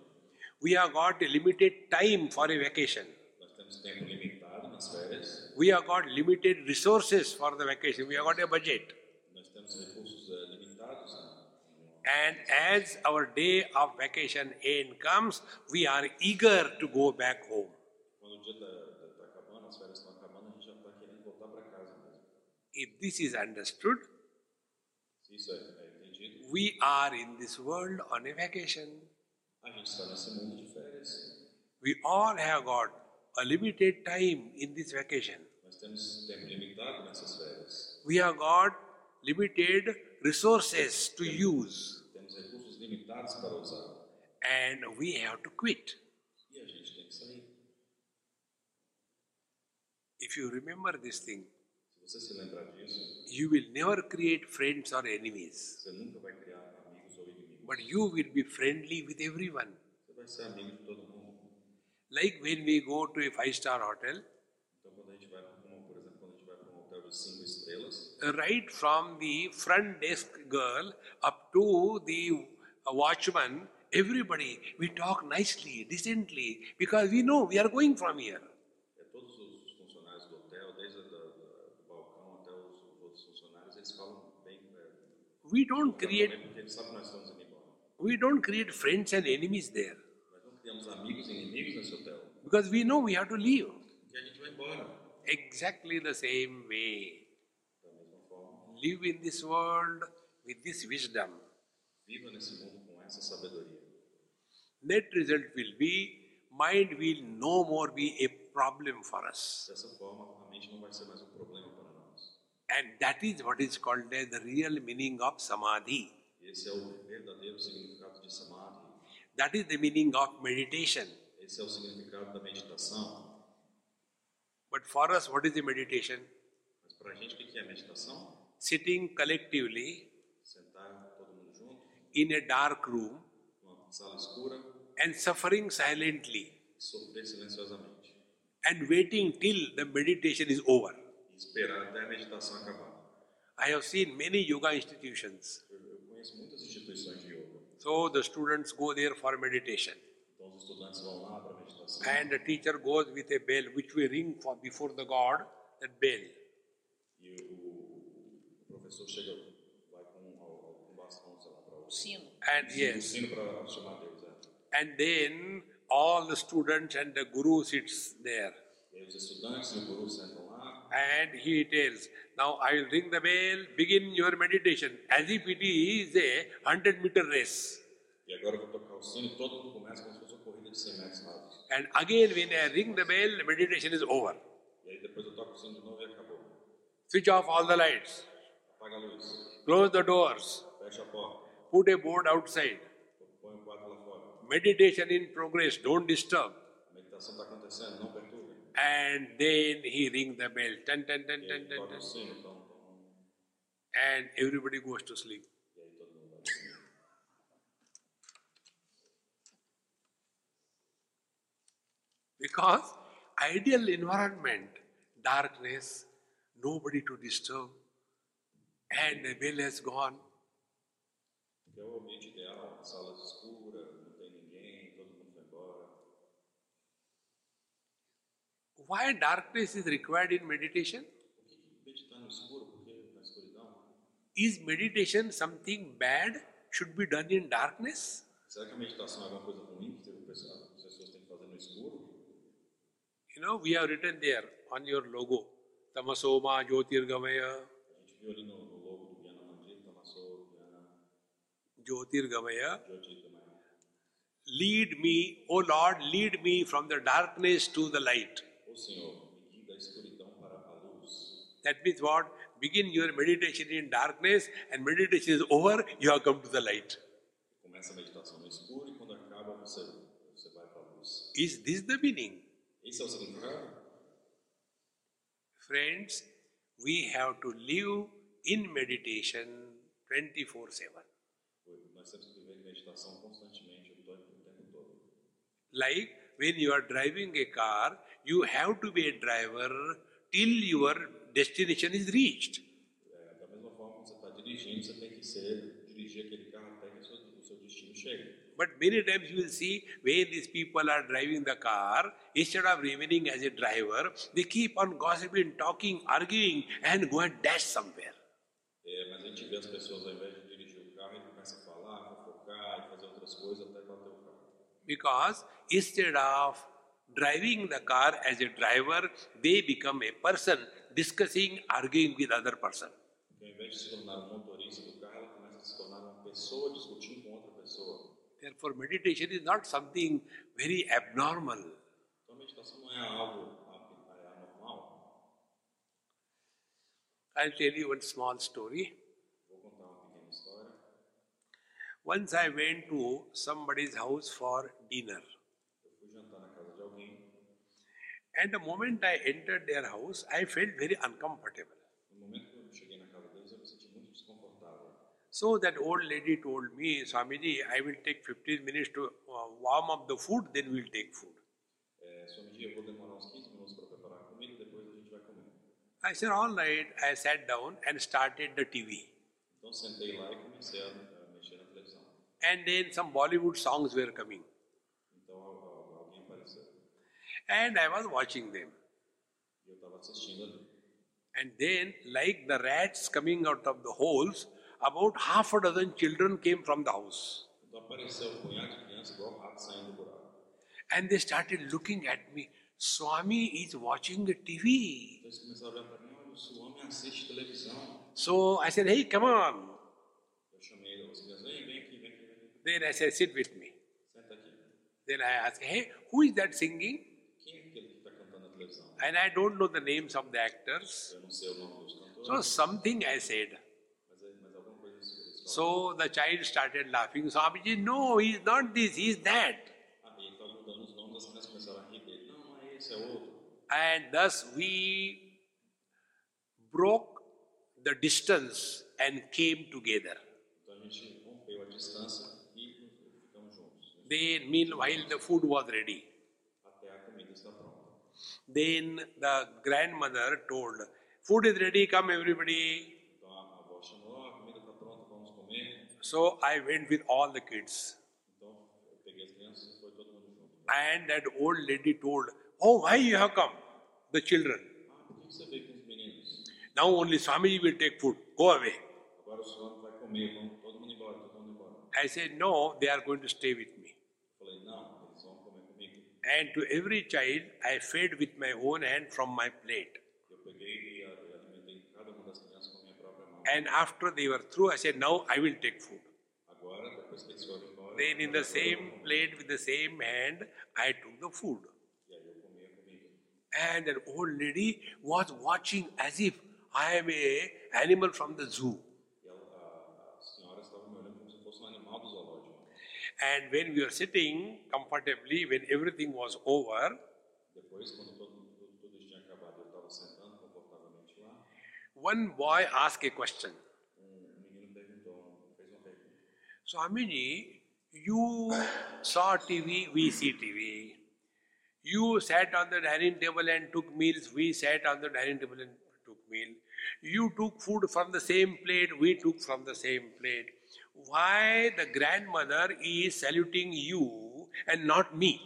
We have got a limited time for a vacation. Nós temos tempo limitado nas férias. We have got limited resources for the vacation. We have got a budget. Nós temos recursos limitados. Né? And as our day of vacation end comes, we are eager to go back home. Quando o dia está acabando, as férias estão acabando, a gente já está querendo voltar para casa mesmo. If this is understood, Se isso é, é entendido, we are in this world on a vacation. a gente está nesse mundo de férias. We all have got a limited time in this vacation. Nós temos tempo limitado nessas férias. We have got limited resources to use. Temos recursos limitados para usar. And we have to quit. A gente tem que sair. If you remember this thing, você se lembrar disso, you will never create friends or enemies, você nunca vai criar amigos ou inimigos. but you will be friendly with everyone. Você vai ser amigo de todo mundo. Like when we go to a five star hotel, Então, quando a gente vai, como, por exemplo, quando a gente vai para um hotel de cinco estrelas, right from the front desk girl up to the watchman, everybody, we talk nicely, decently, because we know we are going from here. é, todos os funcionários do hotel, desde a, da, da, do balcão até os, os outros funcionários, eles falam bem. É, We don't create porque eles sabem que nós estamos indo embora. we don't create friends and enemies there. Nós não criamos amigos inimigos nesse hotel, Because we know we have to leave. porque a gente vai embora. Exactly the same way. Da mesma forma, Live in this world with this wisdom. viva nesse mundo com essa sabedoria. Net result will be mind will no more be a problem for us. And that is what is called as the real meaning of samadhi. Esse é o verdadeiro significado de samadhi. That is the meaning of meditation. Esse é o significado da meditação. But for us, what is the meditation? Mas para a gente, o que que é meditação? Sitting collectively Sentar todo mundo junto, in a dark room numa sala escura, and suffering silently sofrer silenciosamente. and waiting till the meditation is over. Esperar até a meditação acabar. I have seen many yoga institutions. Eu, eu conheço muitas instituições de yoga. So the students go there for meditation. Então, os estudantes vão lá para meditação. And the teacher goes with a bell which we ring for before the God, that bell. E o, professor chega, vai com um, bastão, sei lá, para o Sino. And yes, sino para chamar Deus. É. and then all the students and the guru sits there. E os estudantes e o guru sentam And he tells, now I will ring the bell, begin your meditation, as if it is a 100 meter race. e agora eu tocar o sino todo mundo começa como se fosse uma corrida de 100 metros rasos. And again, when I ring the bell, the meditation is over. E aí depois eu toco o sino de novo e acabou. Switch off all the lights, Apaga a luz, close the doors, fecha a porta, put a board outside. põe o quadro lá fora. Meditation in progress, don't disturb. A meditação está acontecendo, não perturbe. And then he ring the bell, toca ten, o sino, então, então, and everybody goes to sleep. aí todo mundo vai dormir. Because ideal environment, darkness, nobody to disturb, and the bell has gone. Porque é o ambiente ideal, salas escuras, não tem ninguém, todo mundo vai embora. Why darkness is required in meditation? Is meditation something bad should be done in darkness? You know, we have written there on your logo, Tamaso Ma Jyotirgamaya. Jyotirgamaya. Lead me, O Lord, lead me from the darkness to the light. Ô Senhor, me guie da escuridão para a luz. That means what? begin your meditation in darkness and meditation is over, you have come to the light. Começa a meditação no escuro quando acaba você, você vai para a luz. Is this the meaning? Esse é o significado? Friends, we have to live in meditation 24 7. Nós temos que viver em meditação constantemente, o tempo o tempo todo. Like when you are driving a car, you have to be a driver till your destination is reached. But many times you will see when these people are driving the car, instead of remaining as a driver, they keep on gossiping, talking, arguing, and go and dash somewhere. Because instead of driving the car as a driver, they become a person discussing, arguing with other person. Ao invés de se tornar um motorista do carro, começa a se tornar uma pessoa discutindo com outra pessoa. Therefore, meditation is not something very abnormal. Então meditação não é algo anormal. I'll tell you one small story. Vou contar uma pequena história. Once I went to somebody's house for dinner. Eu fui jantar na casa de alguém. And the moment I entered their house, I felt very uncomfortable. No momento que eu cheguei na casa deles, eu me senti muito desconfortável. So that old lady told me, Swamiji, I will take 15 minutes to uh, warm up the food, then we'll take food. É, Swamiji, eu vou demorar uns 15 minutos para preparar a comida, depois a gente vai comer. I said, all right. I sat down and started the TV. Então sentei lá comecei a, a mexer na televisão. And then some Bollywood songs were coming. Então al- al- alguém apareceu. And I was watching them. And then, like the rats coming out of the holes, about half a dozen children came from the house. And they started looking at me. Swami is watching the TV. So I said, hey, come on. Then I said, sit with me. Then I asked, hey, who is that singing? Quem é aquele que está cantando na televisão? And I don't know the names of the actors. So something I said. So the child started laughing. Swamiji, no, he's not this, he's that. And thus we broke the distance and came together. Then, meanwhile, the food was ready. Até a comida está pronta. Then the grandmother told, Food is ready, come everybody. So I went with all the kids. And that old lady told, Oh, why you have come? The children. Now only Swamiji will take food. Go away. I said, No, they are going to stay with me. Eu falei, não, eles vão comer comigo. And to every child, I fed with my own hand from my plate. And after they were through, I said, Now I will take food. Then, in the same plate with the same hand, I took the food. And that old lady was watching as if I am a animal from the zoo. E ela, a, a senhora estava me olhando como se fosse um animal do zoológico. And when we were sitting comfortably, when everything was over, Depois, quando todo, tudo, tudo tinha acabado, eu estava sentando confortavelmente lá. one boy asked a question. Um, menino perguntou, fez uma pergunta. Swamiji, you saw TV, we see TV. You sat on the dining table and took meals, we sat on the dining table and took meal. You took food from the same plate, we took from the same plate. Why the grandmother is saluting you and not me?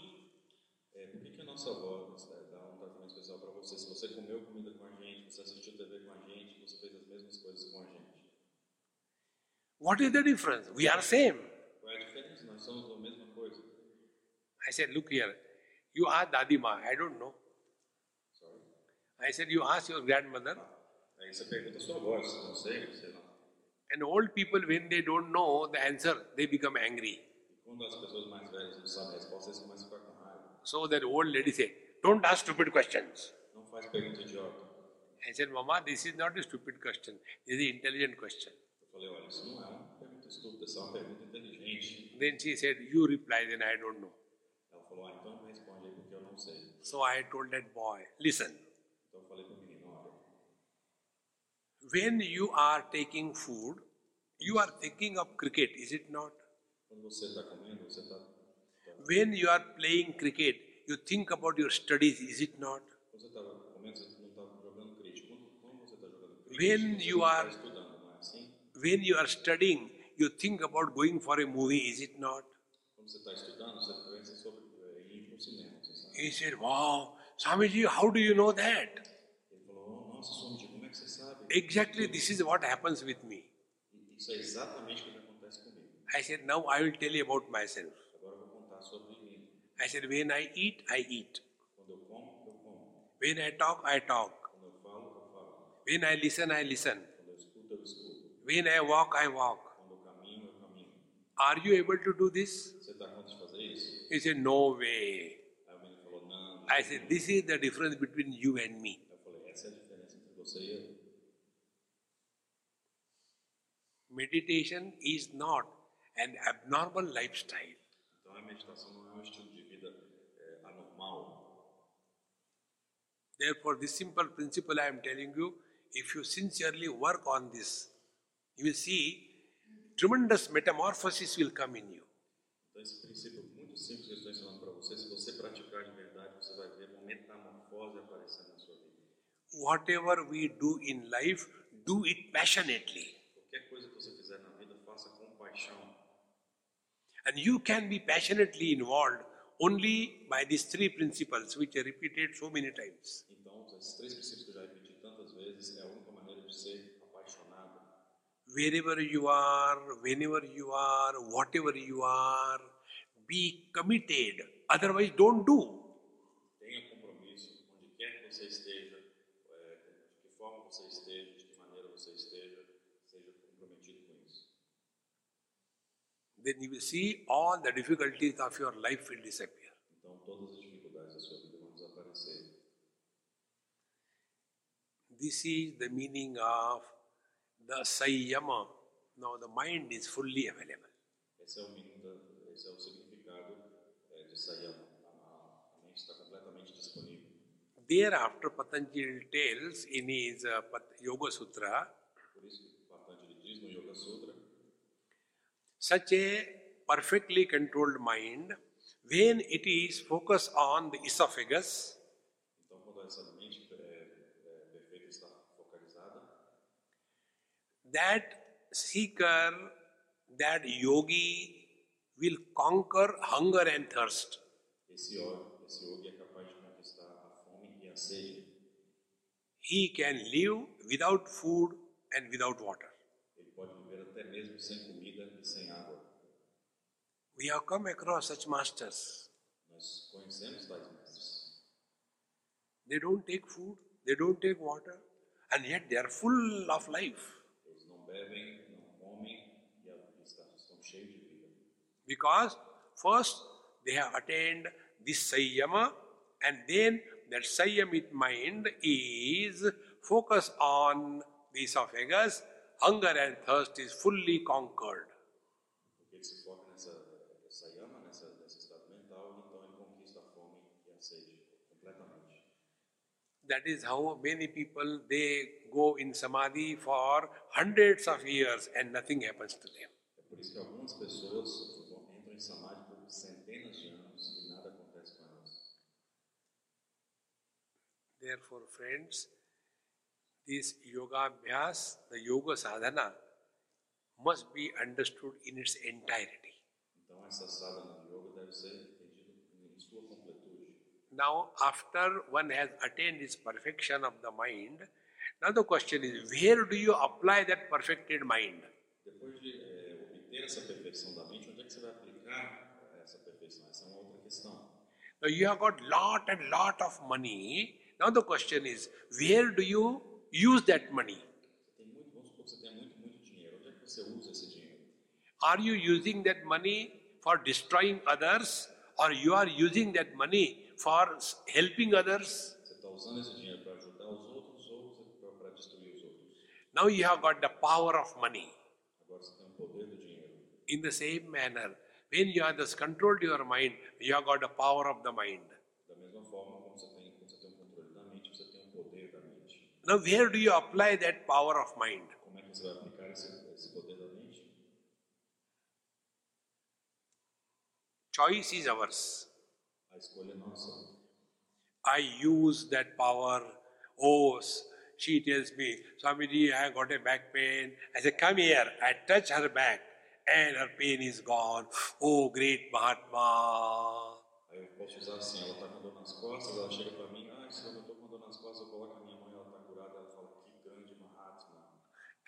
É, por que, que a nossa avó dá um tratamento especial para você? Se você comeu comida com a gente, você assistiu TV com a gente, você fez as mesmas coisas com a gente. What is the difference? We are same. Qual é a diferença? Nós somos a mesma coisa. I said, look here, you are Dadima, I don't know. Sorry. I said, you ask your grandmother. Aí você pergunta a sua avó, se não sei, sei lá. And old people, when they don't know the answer, they become angry. So that old lady said, don't ask stupid questions. I said, Mama, this is not a stupid question. This is an intelligent question. Then she said, You reply, then I don't know. So I told that boy, Listen, Então eu falei para o menino, olha, when you are taking food, you are thinking of cricket, is it not? When you are playing cricket, you think about your studies, is it not? When you are-? When you are studying, you think about going for a movie, is it not? He said, Wow, Swamiji, how do you know that? Exactly this is what happens with me. Isso é exatamente o que acontece comigo. I said, Now I will tell you about myself. Agora vou contar sobre mim. I said, When I eat, I eat. Quando eu como, eu como. When I talk, I talk. Quando eu falo, eu falo. When I listen, I listen. Quando eu escuto, eu escuto. When I walk, I walk. Quando eu caminho, eu caminho. Are you able to do this? Você está conta de fazer isso? He said, No way. Aí o falou, não. I said, This is the difference between you and me. Eu falei, essa é a diferença entre você e eu. Meditation is not an abnormal lifestyle. Então a meditação não é um estilo de vida é, anormal. Therefore, this simple principle I am telling you, if you sincerely work on this, you will see tremendous metamorphosis will come in you. Então esse princípio muito simples que eu estou ensinando para você, se você praticar de verdade, você vai ver uma metamorfose aparecendo na sua vida. Whatever we do in life, do it passionately. Qualquer coisa que você fizer na vida, faça com paixão. And you can be passionately involved only by these three principles, which are repeated so many times. Então, esses três princípios que eu já repeti tantas vezes é a única maneira de ser apaixonado. Wherever you are, whenever you are, whatever you are, be committed. Otherwise, don't do. Tenha compromisso, onde quer que você esteja, é, de que forma você esteja, de que maneira você esteja, seja comprometido com isso. Then you will see all the difficulties of your life will disappear. This is the meaning of the Samyama. Now the mind is fully available. Thereafter, Patanjali tells in his uh, Yoga Sutra, Patanjali diz no Yoga Sutra, such a perfectly controlled mind, when it is focused on the esophagus, that seeker, that yogi will conquer hunger and thirst. He can live without food and without water. Ele pode viver até mesmo sem comida e sem água. We have come across such masters. Nós conhecemos tais mestres. They don't take food, they don't take water, and yet they are full of life Eles não bebem, não comem e estão cheios de vida. because first they have attained this Samyama, and then that Samyamit mind is focused on the esophagus, hunger and thirst is fully conquered. Porque ele se foca nessa, nessa yama, nessa, nesse estado mental, então ele conquista a fome e a sede completamente. That is how many people they go in samadhi for hundreds of years and nothing happens to them. É por isso que algumas pessoas entram em samadhi por centenas de anos e nada acontece com elas. Therefore, friends, this yoga abhyas, the yoga sadhana, must be understood in its entirety. Então essa sadhana yoga deve ser entendida em sua completude. Now, after one has attained this perfection of the mind, now the question is where do you apply that perfected mind? Depois de eh, obter essa perfeição da mente, onde é que você vai aplicar eh, essa perfeição? Essa é uma outra questão. Now, you have got lot and lot of money. Now, the question is where do you use that money? Você tem muito, vamos supor que você tenha muito, muito dinheiro. Onde é que você usa esse dinheiro? Are you using that money for destroying others or you are using that money for helping others? Now you have got the power of money. In the same manner, when you have just controlled your mind, you have got the power of the mind. Now, where do you apply that power of mind? Choice is ours. A escolha é nossa. I use that power. Oh, she tells me, Swamiji, I got a back pain. I say, come here. I touch her back and her pain is gone. Oh, great ah, Mahatma.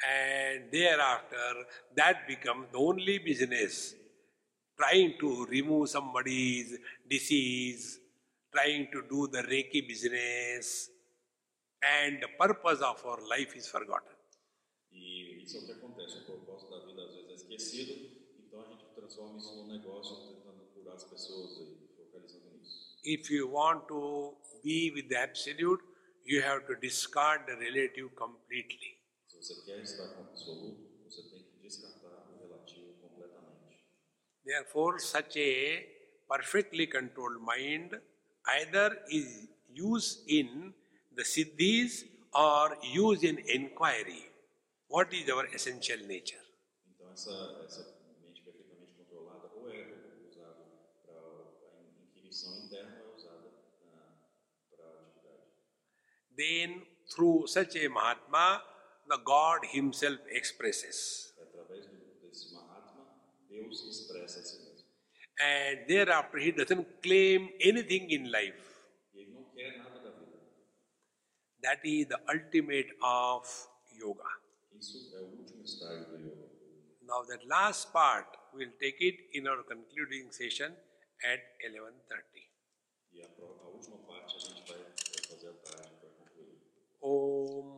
And thereafter, that becomes the only business. Trying to remove somebody's disease, trying to do the Reiki business, and the purpose of our life is forgotten. E isso é o que acontece, o propósito da vida às vezes é esquecido, então a gente transforma isso num negócio tentando curar as pessoas e focalizando nisso. If you want to be with the Absolute, you have to discard the relative completely. Se você quer estar com o absoluto, você tem que descartar o relativo completamente. Therefore, such a perfectly controlled mind either is used in the siddhis or used in inquiry. What is our essential nature? Então essa, essa mente perfeitamente controlada ou é usada para a inquirição interna ou é usada ah, para a atividade. Then, through such a Mahatma, the God Himself expresses. É através do, desse Mahatma, Deus expressa a si mesmo. And thereafter, He doesn't claim anything in life. Ele não quer nada da vida. That is the ultimate of yoga. Isso é o último estágio do yoga. Now that last part, we'll take it in our concluding session at 11.30. E a, última parte a gente vai, vai fazer à tarde para concluir. Om